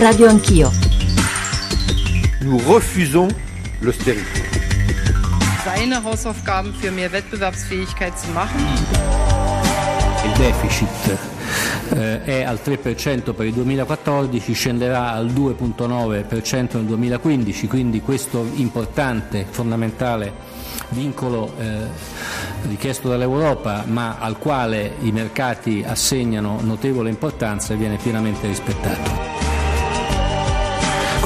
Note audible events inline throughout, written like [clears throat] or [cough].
Radio Anch'io. Nous refusons l'austérité. Seine Hausaufgaben für mehr Wettbewerbsfähigkeit zu machen. Il deficit eh, è al 3% per il 2014, scenderà al 2.9% nel 2015, quindi questo importante, fondamentale vincolo eh, richiesto dall'Europa ma al quale i mercati assegnano notevole importanza viene pienamente rispettato.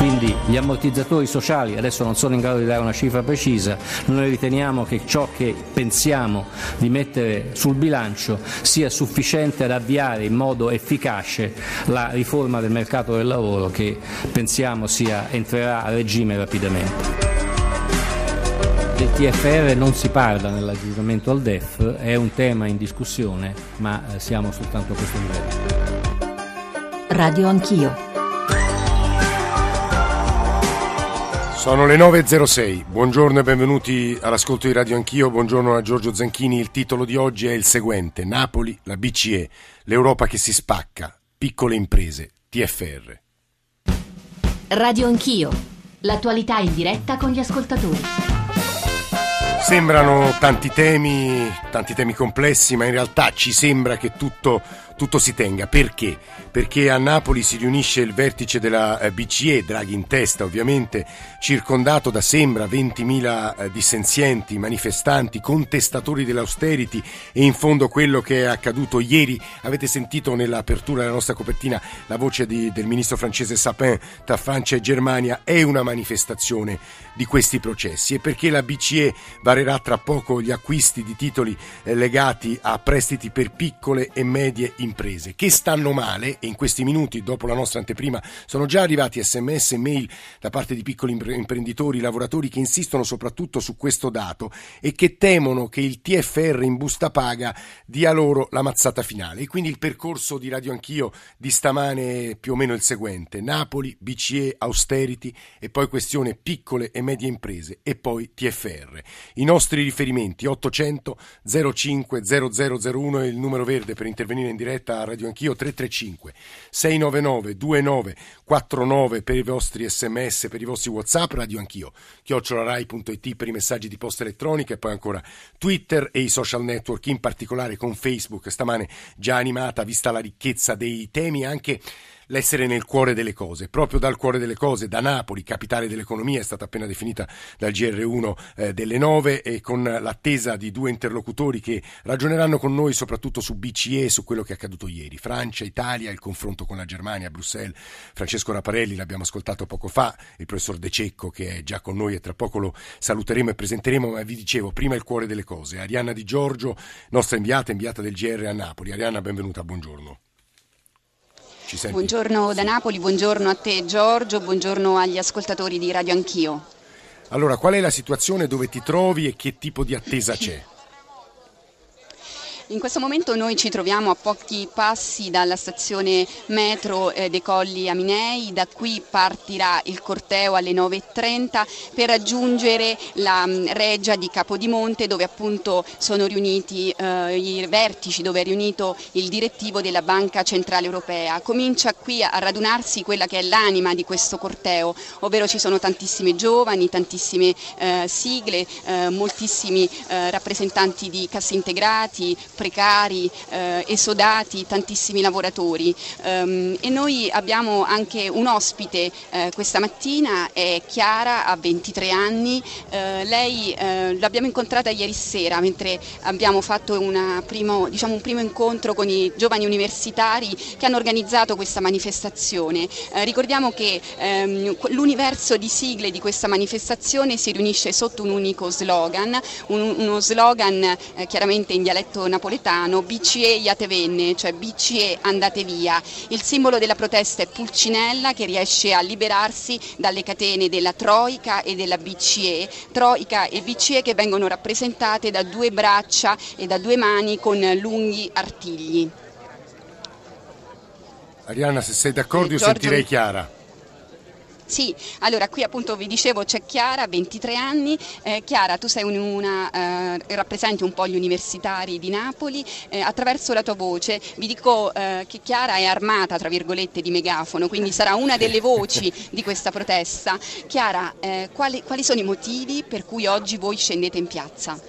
Quindi gli ammortizzatori sociali, adesso non sono in grado di dare una cifra precisa, noi riteniamo che ciò che pensiamo di mettere sul bilancio sia sufficiente ad avviare in modo efficace la riforma del mercato del lavoro che pensiamo sia, entrerà a regime rapidamente. Del TFR non si parla nell'aggiornamento al DEF, è un tema in discussione, ma eh, siamo soltanto a questo livello. Radio Anch'io. Sono le 9.06, buongiorno e benvenuti all'ascolto di Radio Anch'io, buongiorno a Giorgio Zanchini, il titolo di oggi è il seguente, Napoli, la BCE, l'Europa che si spacca, piccole imprese, TFR. Radio Anch'io. L'attualità in diretta con gli ascoltatori. Sembrano tanti temi, tanti temi complessi, ma in realtà ci sembra che tutto, tutto si tenga. Perché? Perché a Napoli si riunisce il vertice della eh, BCE, Draghi in testa ovviamente, circondato da sembra 20.000 eh, dissenzienti, manifestanti, contestatori dell'austerity e in fondo quello che è accaduto ieri. Avete sentito nell'apertura della nostra copertina la voce di, del ministro francese Sapin tra Francia e Germania, è una manifestazione di questi processi e perché la BCE varerà tra poco gli acquisti di titoli eh, legati a prestiti per piccole e medie imprese che stanno male e in questi minuti dopo la nostra anteprima sono già arrivati sms e mail da parte di piccoli imprenditori, lavoratori che insistono soprattutto su questo dato e che temono che il TFR in busta paga dia loro la mazzata finale. E quindi il percorso di Radio Anch'io di stamane è più o meno il seguente. Napoli, BCE, austerity e poi questione piccole e medie imprese e poi TFR. I nostri riferimenti 800 05 0001 è il numero verde per intervenire in diretta a Radio Anch'io 335 699 2949 per i vostri sms, per i vostri whatsapp, Radio Anch'io, chiocciolarai.it per i messaggi di posta elettronica e poi ancora Twitter e i social network, in particolare con Facebook, stamane già animata, vista la ricchezza dei temi anche l'essere nel cuore delle cose, proprio dal cuore delle cose, da Napoli, capitale dell'economia, è stata appena definita dal GR1 eh, delle 9 e con l'attesa di due interlocutori che ragioneranno con noi soprattutto su BCE su quello che è accaduto ieri. Francia, Italia, il confronto con la Germania, Bruxelles. Francesco Raparelli l'abbiamo ascoltato poco fa, il professor De Cecco che è già con noi e tra poco lo saluteremo e presenteremo, ma vi dicevo, prima il cuore delle cose. Arianna Di Giorgio, nostra inviata, inviata del GR a Napoli. Arianna, benvenuta, buongiorno. Buongiorno da Napoli, buongiorno a te Giorgio, buongiorno agli ascoltatori di Radio Anch'io. Allora, qual è la situazione dove ti trovi e che tipo di attesa [laughs] c'è? In questo momento noi ci troviamo a pochi passi dalla stazione metro eh, dei Colli Aminei, da qui partirà il corteo alle 9.30 per raggiungere la mh, reggia di Capodimonte dove appunto sono riuniti eh, i vertici, dove è riunito il direttivo della Banca Centrale Europea. Comincia qui a radunarsi quella che è l'anima di questo corteo, ovvero ci sono tantissimi giovani, tantissime eh, sigle, eh, moltissimi eh, rappresentanti di cassi integrati, precari, eh, esodati, tantissimi lavoratori um, e noi abbiamo anche un ospite eh, questa mattina, è Chiara, ha 23 anni, eh, lei eh, l'abbiamo incontrata ieri sera mentre abbiamo fatto primo, diciamo un primo incontro con i giovani universitari che hanno organizzato questa manifestazione. Eh, ricordiamo che ehm, l'universo di sigle di questa manifestazione si riunisce sotto un unico slogan, un, uno slogan eh, chiaramente in dialetto napoletano napoletano BCE Iatevenne, cioè BCE andate via. Il simbolo della protesta è Pulcinella che riesce a liberarsi dalle catene della Troica e della BCE, Troica e BCE che vengono rappresentate da due braccia e da due mani con lunghi artigli. Arianna, se sei d'accordo, eh, io sentirei Chiara. Sì, allora qui appunto vi dicevo c'è Chiara, 23 anni. Eh, Chiara, tu sei una, eh, rappresenti un po' gli universitari di Napoli. Eh, attraverso la tua voce vi dico eh, che Chiara è armata, tra virgolette, di megafono, quindi sarà una delle voci di questa protesta. Chiara, eh, quali, quali sono i motivi per cui oggi voi scendete in piazza?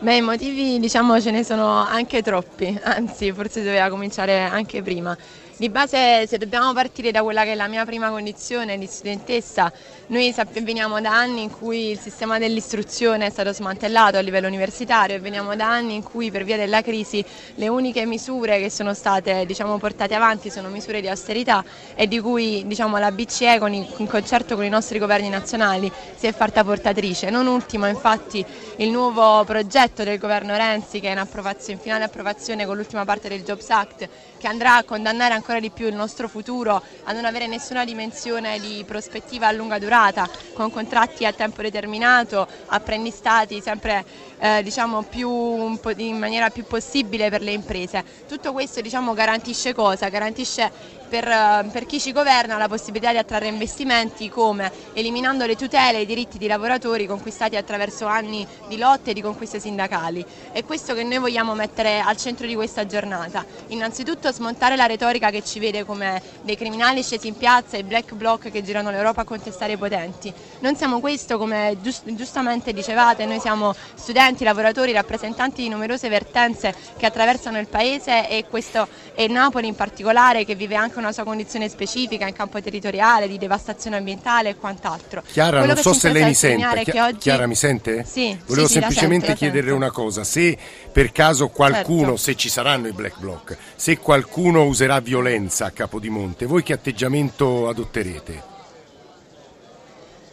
Beh, i motivi diciamo ce ne sono anche troppi, anzi forse doveva cominciare anche prima. Di base se dobbiamo partire da quella che è la mia prima condizione di studentessa, noi veniamo da anni in cui il sistema dell'istruzione è stato smantellato a livello universitario e veniamo da anni in cui per via della crisi le uniche misure che sono state diciamo, portate avanti sono misure di austerità e di cui diciamo, la BCE con, in concerto con i nostri governi nazionali si è fatta portatrice. Non ultimo infatti il nuovo progetto del governo Renzi che è in, in finale approvazione con l'ultima parte del Jobs Act che andrà a condannare ancora di più il nostro futuro a non avere nessuna dimensione di prospettiva a lunga durata, con contratti a tempo determinato, apprendistati sempre eh, diciamo più, in maniera più possibile per le imprese. Tutto questo diciamo, garantisce cosa? Garantisce per, eh, per, chi ci governa la possibilità di attrarre investimenti come eliminando le tutele e i diritti dei lavoratori conquistati attraverso anni di lotte e di conquiste sindacali. È questo che noi vogliamo mettere al centro di questa giornata. Innanzitutto smontare la retorica che ci vede come dei criminali scesi in piazza e black bloc che girano l'Europa a contestare i potenti. Non siamo questo come giust giustamente dicevate, noi siamo studenti, lavoratori, rappresentanti di numerose vertenze che attraversano il Paese e, questo, e Napoli in particolare che vive anche una sua condizione specifica in campo territoriale, di devastazione ambientale e quant'altro. Chiara, Quello non so se lei mi sente. Chi oggi... Chiara, mi sente? Sì. Volevo sì, semplicemente sì, chiederle una cosa. Se per caso qualcuno, certo. se ci saranno i black bloc, se qualcuno userà violenza a Capodimonte, voi che atteggiamento adotterete?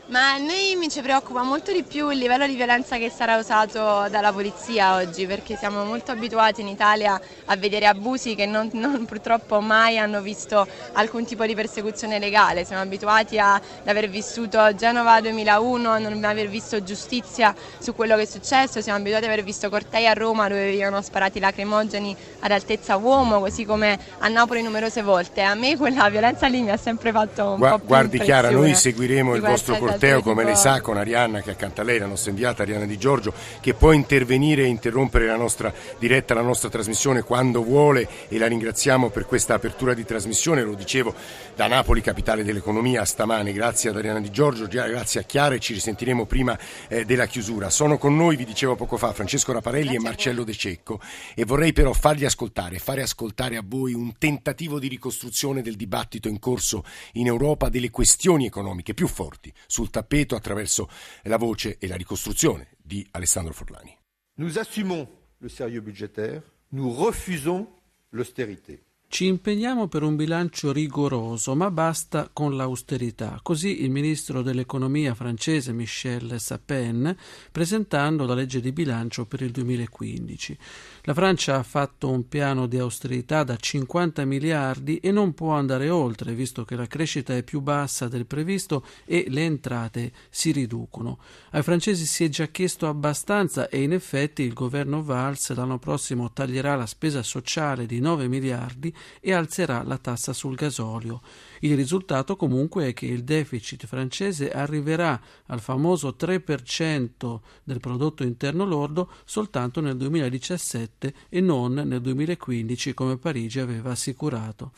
Ma a noi mi ci preoccupa molto di più il livello di violenza che sarà usato dalla polizia oggi, perché siamo molto abituati in Italia a vedere abusi che non, non, purtroppo mai hanno visto alcun tipo di persecuzione legale. Siamo abituati ad aver vissuto Genova 2001, a non aver visto giustizia su quello che è successo, siamo abituati ad aver visto cortei a Roma dove venivano sparati lacrimogeni ad altezza uomo, così come a Napoli numerose volte. A me quella violenza lì mi ha sempre fatto un Gua- po' più Guardi Chiara, noi seguiremo il vostro questa corteo come lei sa con Arianna che è accanto a lei, la nostra inviata Arianna Di Giorgio, che può intervenire e interrompere la nostra diretta, la nostra trasmissione quando vuole e la ringraziamo per questa apertura di trasmissione, lo dicevo da Napoli, capitale dell'economia, stamane. Grazie ad Arianna Di Giorgio, grazie a Chiara e ci risentiremo prima eh, della chiusura. Sono con noi, vi dicevo poco fa, Francesco Raparelli e Marcello De Cecco e vorrei però fargli ascoltare, fare ascoltare a voi un tentativo di ricostruzione del dibattito in corso in Europa delle questioni economiche più forti sul tappeto attraverso la voce e la ricostruzione di Alessandro Forlani. Nous assumons le sérieux budgétaire, nous refusons l'austérité. Ci impegniamo per un bilancio rigoroso, ma basta con l'austerità. Così il ministro dell'economia francese Michel Sapin, presentando la legge di bilancio per il 2015. La Francia ha fatto un piano di austerità da 50 miliardi e non può andare oltre, visto che la crescita è più bassa del previsto e le entrate si riducono. Ai francesi si è già chiesto abbastanza e in effetti il governo Valls l'anno prossimo taglierà la spesa sociale di 9 miliardi e alzerà la tassa sul gasolio. Il risultato comunque è che il deficit francese arriverà al famoso 3% del prodotto interno lordo soltanto nel 2017 e non nel 2015 come Parigi aveva assicurato.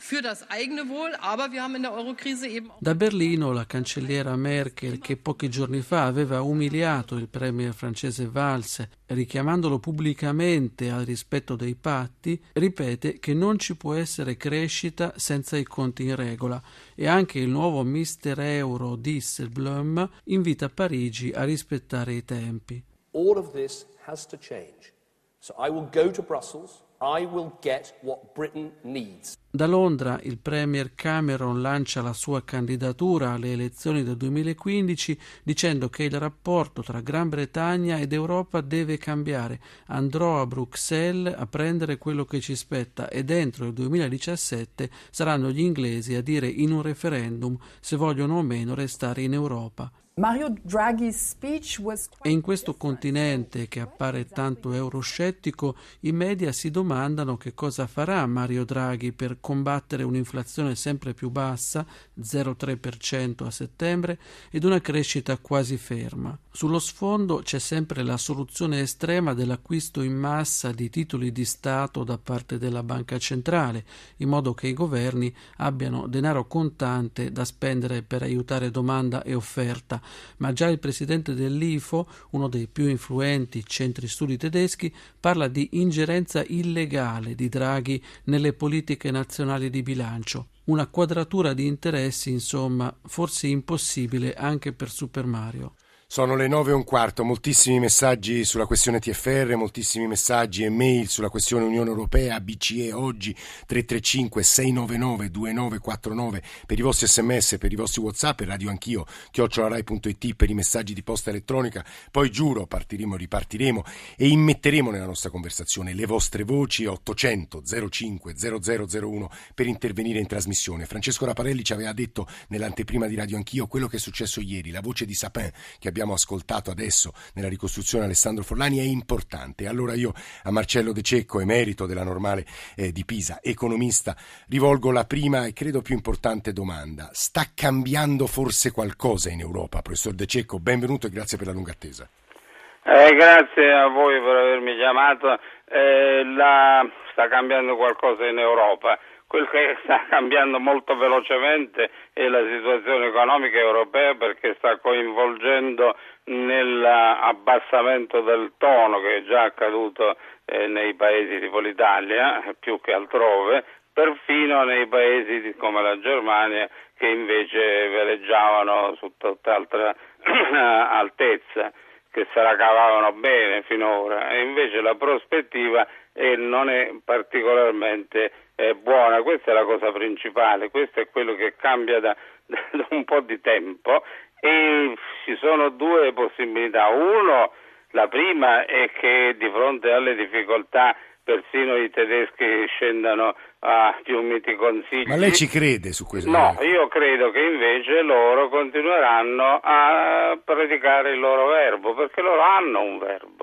Da Berlino la cancelliera Merkel, che pochi giorni fa aveva umiliato il premier francese Valls, richiamandolo pubblicamente al rispetto dei patti, ripete che non ci può essere crescita senza i conti in regola e anche il nuovo Mister Euro Disselblom invita Parigi a rispettare i tempi. All of this has to change. Da Londra il Premier Cameron lancia la sua candidatura alle elezioni del 2015 dicendo che il rapporto tra Gran Bretagna ed Europa deve cambiare. Andrò a Bruxelles a prendere quello che ci spetta e dentro il 2017 saranno gli inglesi a dire in un referendum se vogliono o meno restare in Europa. E in questo continente che appare tanto euroscettico, i media si domandano che cosa farà Mario Draghi per combattere un'inflazione sempre più bassa, 0,3% a settembre, ed una crescita quasi ferma. Sullo sfondo c'è sempre la soluzione estrema dell'acquisto in massa di titoli di Stato da parte della Banca Centrale, in modo che i governi abbiano denaro contante da spendere per aiutare domanda e offerta ma già il presidente dell'IFO, uno dei più influenti centri studi tedeschi, parla di ingerenza illegale di Draghi nelle politiche nazionali di bilancio. Una quadratura di interessi, insomma, forse impossibile anche per Super Mario. Sono le nove e un quarto, moltissimi messaggi sulla questione TFR, moltissimi messaggi e mail sulla questione Unione Europea, BCE oggi 335 699 2949 per i vostri sms, per i vostri whatsapp e radio anch'io, chiocciolarai.it per i messaggi di posta elettronica, poi giuro partiremo, ripartiremo e immetteremo nella nostra conversazione le vostre voci 800 05 0001 per intervenire in trasmissione. Francesco Raparelli ci aveva detto nell'anteprima di radio anch'io quello che è successo ieri, la voce di Sapin che abbiamo abbiamo ascoltato adesso nella ricostruzione Alessandro Forlani è importante. Allora io a Marcello De Cecco, emerito della normale eh, di Pisa, economista, rivolgo la prima e credo più importante domanda. Sta cambiando forse qualcosa in Europa? Professor De Cecco, benvenuto e grazie per la lunga attesa. Eh, grazie a voi per avermi chiamato. Eh, la... Sta cambiando qualcosa in Europa. Quel che sta cambiando molto velocemente è la situazione economica europea perché sta coinvolgendo nell'abbassamento del tono che è già accaduto eh, nei paesi tipo l'Italia, più che altrove, perfino nei paesi come la Germania che invece veleggiavano su tutt'altra [clears throat] altezza, che se la cavavano bene finora. E invece la prospettiva non è particolarmente è buona, questa è la cosa principale, questo è quello che cambia [laughs] da, da un po' di tempo e ci sono due possibilità. Uno, la prima è che di fronte alle difficoltà persino i tedeschi scendano a più miti consigli. Ma lei ci crede su questo? No, io credo che invece loro continueranno a predicare il loro verbo, perché loro hanno un verbo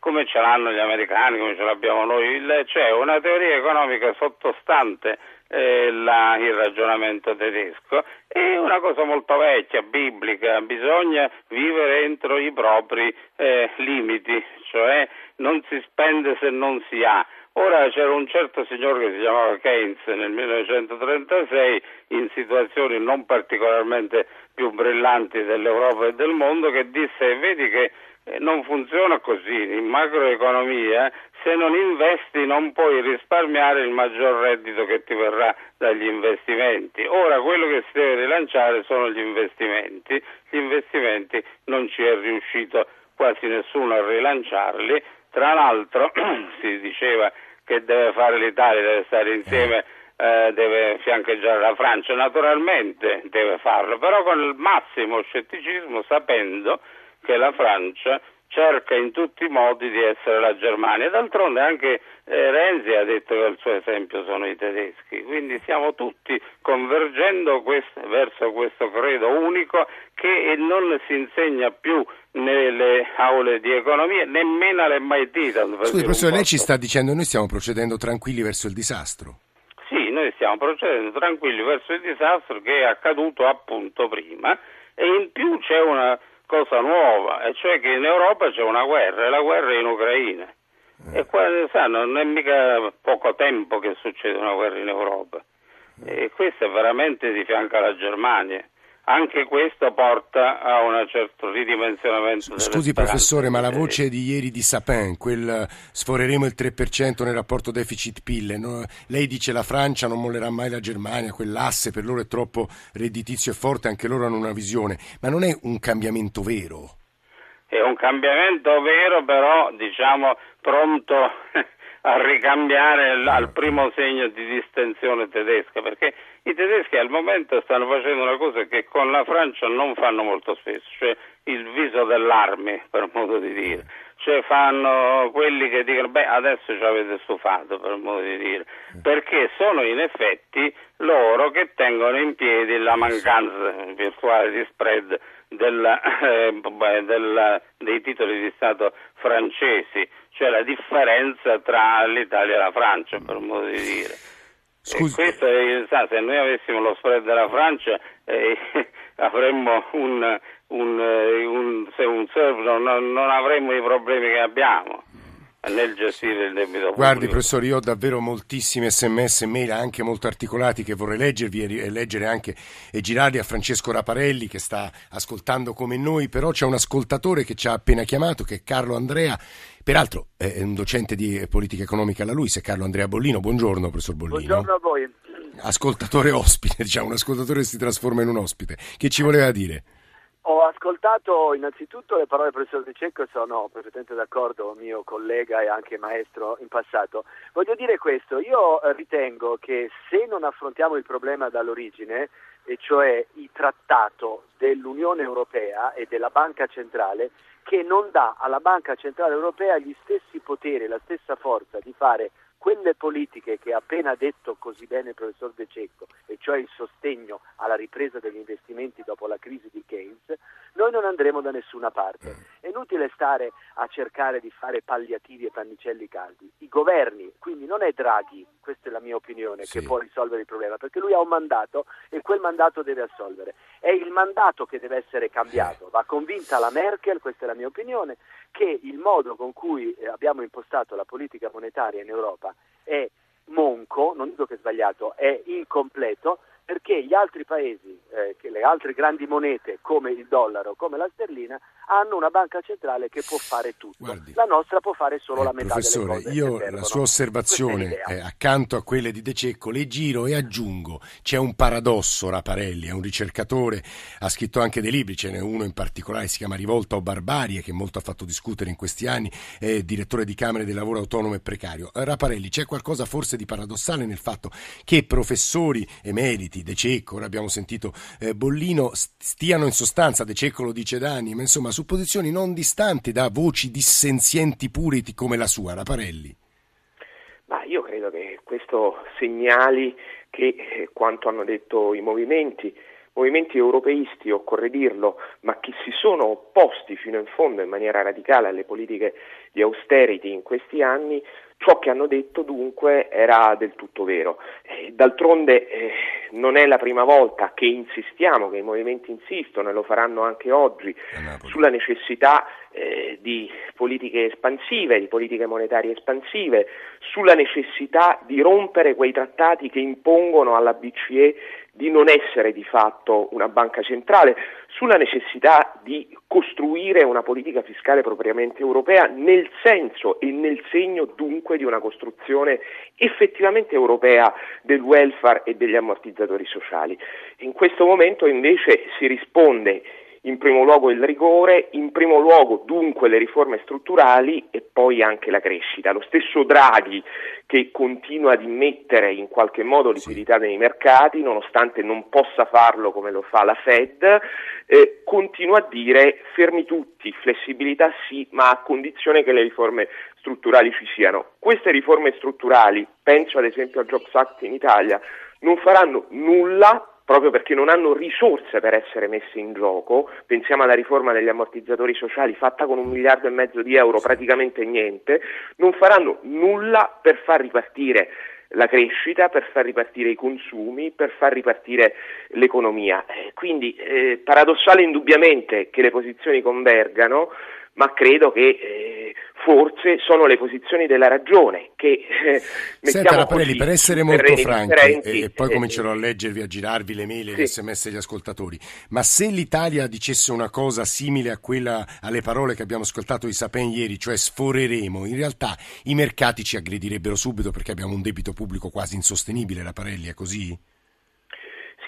come ce l'hanno gli americani, come ce l'abbiamo noi, c'è una teoria economica sottostante eh, la, il ragionamento tedesco, è una cosa molto vecchia, biblica, bisogna vivere entro i propri eh, limiti, cioè non si spende se non si ha. Ora c'era un certo signore che si chiamava Keynes nel 1936 in situazioni non particolarmente più brillanti dell'Europa e del mondo che disse vedi che non funziona così, in macroeconomia se non investi non puoi risparmiare il maggior reddito che ti verrà dagli investimenti. Ora quello che si deve rilanciare sono gli investimenti, gli investimenti non ci è riuscito quasi nessuno a rilanciarli, tra l'altro [clears throat] si diceva che deve fare l'Italia, deve stare insieme eh, deve fiancheggiare la Francia, naturalmente deve farlo, però con il massimo scetticismo sapendo che la Francia cerca in tutti i modi di essere la Germania. D'altronde anche eh, Renzi ha detto che il suo esempio sono i tedeschi, quindi stiamo tutti convergendo questo, verso questo credo unico che non si insegna più nelle aule di economia, nemmeno all'MIT. Scusi professore, lei ci sta dicendo che noi stiamo procedendo tranquilli verso il disastro? Sì, noi stiamo procedendo tranquilli verso il disastro che è accaduto appunto prima e in più c'è una cosa nuova, e cioè che in Europa c'è una guerra, e la guerra è in Ucraina. Eh. E qua sa, non è mica poco tempo che succede una guerra in Europa. E questo è veramente di fianco alla Germania anche questo porta a un certo ridimensionamento. Scusi professore, ma la voce di ieri di Sapin, quel sforeremo il 3% nel rapporto deficit-PIL, no? lei dice la Francia non mollerà mai la Germania, quell'asse per loro è troppo redditizio e forte, anche loro hanno una visione, ma non è un cambiamento vero? È un cambiamento vero, però diciamo pronto [laughs] a ricambiare al primo segno di distensione tedesca, perché i tedeschi al momento stanno facendo una cosa che con la Francia non fanno molto spesso, cioè il viso dell'arme, per modo di dire. cioè fanno quelli che dicono beh adesso ci avete stufato per modo di dire, perché sono in effetti loro che tengono in piedi la mancanza virtuale di spread della, eh, della, dei titoli di Stato francesi, cioè la differenza tra l'Italia e la Francia per modo di dire. Scusi. Questo è, se noi avessimo lo spread della Francia eh, [laughs] avremmo un, un, eh, un, un, un non, non avremmo i problemi che abbiamo nel gestire il debito pubblico. Guardi professore, io ho davvero moltissimi sms e mail anche molto articolati che vorrei leggervi e leggere anche e girarli a Francesco Raparelli che sta ascoltando come noi, però c'è un ascoltatore che ci ha appena chiamato che è Carlo Andrea, peraltro è un docente di politica economica alla LUIS, è Carlo Andrea Bollino, buongiorno professor Bollino. Buongiorno a voi. Ascoltatore ospite, [laughs] diciamo, un ascoltatore che si trasforma in un ospite. Che ci voleva dire? Ho ascoltato innanzitutto le parole del professor De Cecco e sono perfettamente d'accordo, mio collega e anche maestro in passato. Voglio dire questo, io ritengo che se non affrontiamo il problema dall'origine, e cioè il trattato dell'Unione Europea e della Banca Centrale, che non dà alla Banca Centrale Europea gli stessi poteri, la stessa forza di fare quelle politiche che ha appena detto così bene il professor De Cecco, e cioè il sostegno alla ripresa degli investimenti dopo la crisi di Keynes, noi non andremo da nessuna parte. È inutile stare a cercare di fare palliativi e pannicelli caldi. I governi, quindi non è Draghi, questa è la mia opinione, sì. che può risolvere il problema, perché lui ha un mandato e quel mandato deve assolvere. È il mandato che deve essere cambiato. Va convinta la Merkel, questa è la mia opinione, che il modo con cui eh, abbiamo impostato la politica monetaria in Europa è monco, non dico che è sbagliato, è incompleto perché gli altri paesi, eh, le altre grandi monete come il dollaro, come la sterlina, hanno una banca centrale che può fare tutto. Guardi, la nostra può fare solo eh, la metà professore, delle cose. Io la sua osservazione, eh, accanto a quelle di De Cecco, le giro e aggiungo, c'è un paradosso, Raparelli, è un ricercatore, ha scritto anche dei libri, ce n'è uno in particolare, si chiama Rivolta o Barbarie, che molto ha fatto discutere in questi anni, è direttore di Camere del Lavoro Autonomo e Precario. Raparelli, c'è qualcosa forse di paradossale nel fatto che professori emeriti, De Cecco, ora abbiamo sentito eh, Bollino, stiano in sostanza, De Cecco lo dice da anni, ma insomma su posizioni non distanti da voci dissenzienti puriti come la sua, Raparelli. Ma io credo che questo segnali che eh, quanto hanno detto i movimenti, movimenti europeisti, occorre dirlo, ma che si sono opposti fino in fondo in maniera radicale alle politiche di austerity in questi anni, Ciò che hanno detto dunque era del tutto vero. Eh, d'altronde eh, non è la prima volta che insistiamo, che i movimenti insistono e lo faranno anche oggi, sulla necessità eh, di politiche espansive, di politiche monetarie espansive, sulla necessità di rompere quei trattati che impongono alla BCE di non essere di fatto una banca centrale, sulla necessità di costruire una politica fiscale propriamente europea nel senso e nel segno dunque di una costruzione effettivamente europea del welfare e degli ammortizzatori sociali. In questo momento invece si risponde in primo luogo il rigore, in primo luogo dunque le riforme strutturali e poi anche la crescita. Lo stesso Draghi che continua ad immettere in qualche modo liquidità nei mercati, nonostante non possa farlo come lo fa la Fed, eh, continua a dire fermi tutti, flessibilità sì, ma a condizione che le riforme strutturali ci siano. Queste riforme strutturali, penso ad esempio al Jobs Act in Italia, non faranno nulla proprio perché non hanno risorse per essere messe in gioco. Pensiamo alla riforma degli ammortizzatori sociali fatta con un miliardo e mezzo di euro, praticamente niente, non faranno nulla per far ripartire la crescita, per far ripartire i consumi, per far ripartire l'economia. Eh, quindi eh, paradossale indubbiamente che le posizioni convergano, ma credo che eh, forse sono le posizioni della ragione che eh, Senta Rapparelli, per essere molto franchi e, e, poi comincerò a leggervi, a girarvi le mail e sì. gli sms degli ascoltatori, ma se l'Italia dicesse una cosa simile a quella alle parole che abbiamo ascoltato di Sapin ieri, cioè sforeremo, in realtà i mercati ci aggredirebbero subito perché abbiamo un debito pubblico quasi insostenibile, Rapparelli, è così?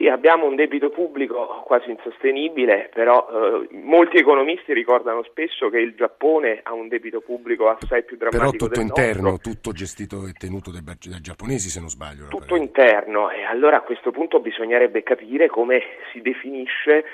Sì, abbiamo un debito pubblico quasi insostenibile, però eh, molti economisti ricordano spesso che il Giappone ha un debito pubblico assai più drammatico Però tutto interno, tutto gestito e tenuto dai, dai giapponesi se non sbaglio. Tutto interno e allora a questo punto bisognerebbe capire come si definisce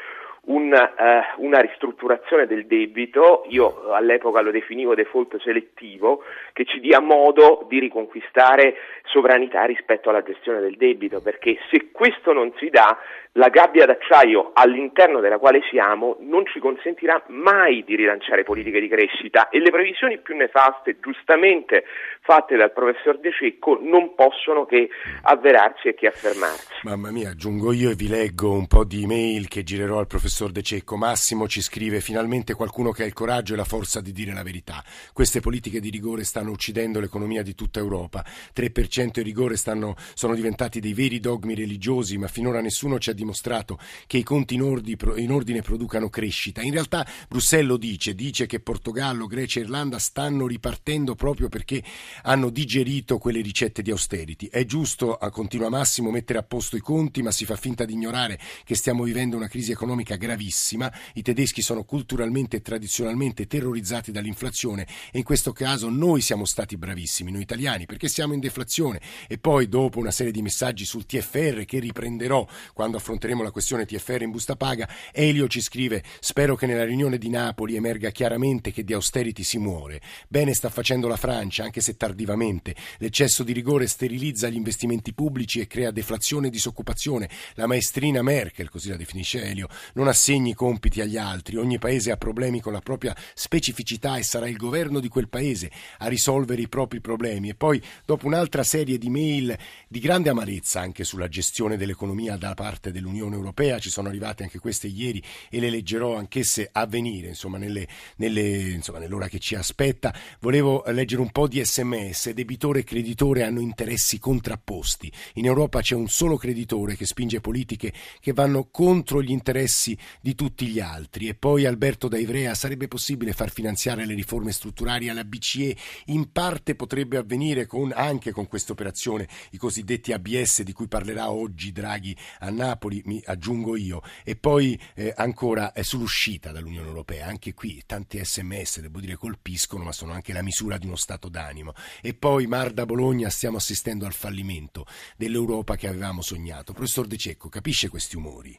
un, uh, una ristrutturazione del debito, io all'epoca lo definivo default selettivo, che ci dia modo di riconquistare sovranità rispetto alla gestione del debito, perché se questo non si dà, la gabbia d'acciaio all'interno della quale siamo non ci consentirà mai di rilanciare politiche di crescita e le previsioni più nefaste, giustamente fatte dal professor De Cecco, non possono che avverarsi e che affermarsi. Mamma mia, aggiungo io e vi leggo un po' di email che girerò al professor De Cecco. Massimo ci scrive finalmente qualcuno che ha il coraggio e la forza di dire la verità. Queste politiche di rigore stanno uccidendo l'economia di tutta Europa. 3% e rigore stanno, sono diventati dei veri dogmi religiosi, ma finora nessuno ci ha dimostrato che i conti in, ordi, in ordine producano crescita. In realtà Bruxelles lo dice, dice che Portogallo, Grecia e Irlanda stanno ripartendo proprio perché hanno digerito quelle ricette di austerity. È giusto, continua Massimo, mettere a posto i conti, ma si fa finta di ignorare che stiamo vivendo una crisi economica gravissima. I tedeschi sono culturalmente e tradizionalmente terrorizzati dall'inflazione e in questo caso noi siamo stati bravissimi, noi italiani, perché siamo in deflazione. E poi, dopo una serie di messaggi sul TFR che riprenderò quando affronteremo la questione TFR in busta paga, Elio ci scrive: Spero che nella riunione di Napoli emerga chiaramente che di austerity si muore. Bene sta facendo la Francia, anche se tardivamente. L'eccesso di rigore sterilizza gli investimenti pubblici e crea deflazione e disoccupazione. La maestrina Merkel, così la definisce Elio, non assegni compiti agli altri. Ogni paese ha problemi con la propria specificità e sarà il governo di quel paese a risolvere i propri problemi. E poi, dopo un'altra serie di mail di grande amarezza anche sulla gestione dell'economia da parte dell'Unione Europea, ci sono arrivate anche queste ieri e le leggerò anch'esse a venire, insomma, nelle, nelle, insomma, nell'ora che ci aspetta. Volevo leggere un po' di sms. Debitore e creditore hanno interessi contrapposti. In Europa c'è un solo creditore che spinge politiche che vanno contro gli interessi di tutti gli altri. E poi Alberto da Ivrea, sarebbe possibile far finanziare le riforme strutturali alla BCE? In parte potrebbe avvenire con, anche con questa operazione, i cosiddetti ABS di cui parlerà oggi Draghi a Napoli, mi aggiungo io. E poi eh, ancora eh, sull'uscita dall'Unione Europea. Anche qui tanti sms, devo dire, colpiscono, ma sono anche la misura di uno stato d'animo. E poi Marda Bologna stiamo assistendo al fallimento dell'Europa che avevamo sognato. Professor De Cecco, capisce questi umori?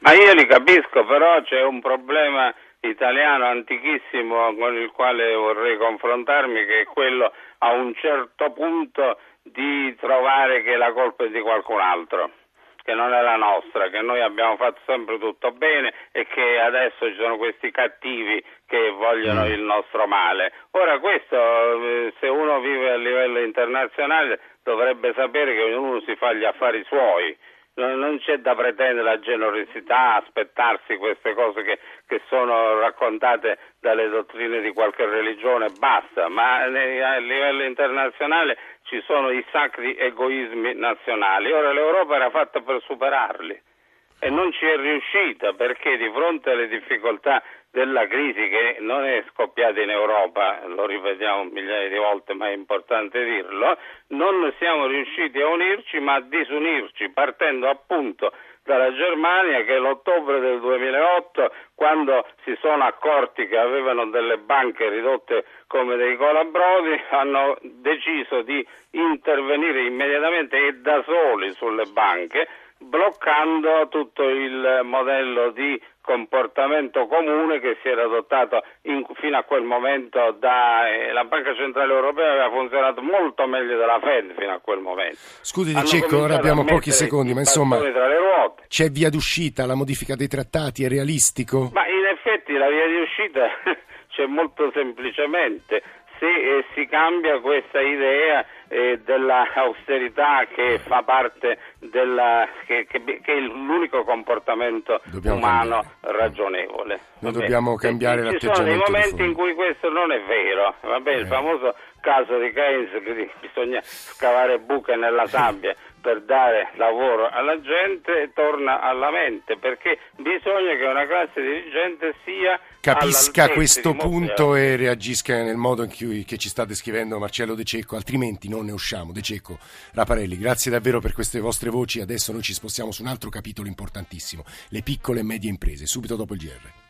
Ma io li capisco, però c'è un problema italiano antichissimo con il quale vorrei confrontarmi, che è quello a un certo punto di trovare che la colpa è di qualcun altro che non è la nostra, che noi abbiamo fatto sempre tutto bene e che adesso ci sono questi cattivi che vogliono mm. il nostro male. Ora questo, eh, se uno vive a livello internazionale, dovrebbe sapere che ognuno si fa gli affari suoi non c'è da pretendere la generosità, aspettarsi queste cose che, che, sono raccontate dalle dottrine di qualche religione, basta, ma a livello internazionale ci sono i sacri egoismi nazionali. Ora l'Europa era fatta per superarli e non ci è riuscita perché di fronte alle difficoltà della crisi che non è scoppiata in Europa, lo ripetiamo migliaia di volte ma è importante dirlo, non siamo riusciti a unirci ma a disunirci partendo appunto dalla Germania che l'ottobre del 2008 quando si sono accorti che avevano delle banche ridotte come dei colabrodi hanno deciso di intervenire immediatamente e da soli sulle banche bloccando tutto il modello di comportamento comune che si era adottato in, fino a quel momento da eh, la Banca Centrale Europea aveva funzionato molto meglio della Fed fino a quel momento. Scusi Di Cecco, ora abbiamo pochi secondi, ma insomma c'è via d'uscita, la modifica dei trattati è realistico? Ma in effetti la via di uscita [laughs] c'è molto semplicemente se eh, si cambia questa idea eh, dell'austerità che fa parte della, che, che, che è l'unico comportamento dobbiamo umano cambiare. ragionevole. Noi dobbiamo cambiare ci l'atteggiamento. Ci sono dei momenti in cui questo non è vero, Vabbè, eh. il famoso caso di Keynes che [laughs] bisogna scavare buche nella sabbia per dare lavoro alla gente torna alla mente perché bisogna che una classe dirigente sia capisca questo punto e reagisca nel modo in cui ci sta descrivendo Marcello De Cecco, altrimenti non ne usciamo. De Cecco, Raparelli, grazie davvero per queste vostre voci. Adesso noi ci spostiamo su un altro capitolo importantissimo, le piccole e medie imprese, subito dopo il GR.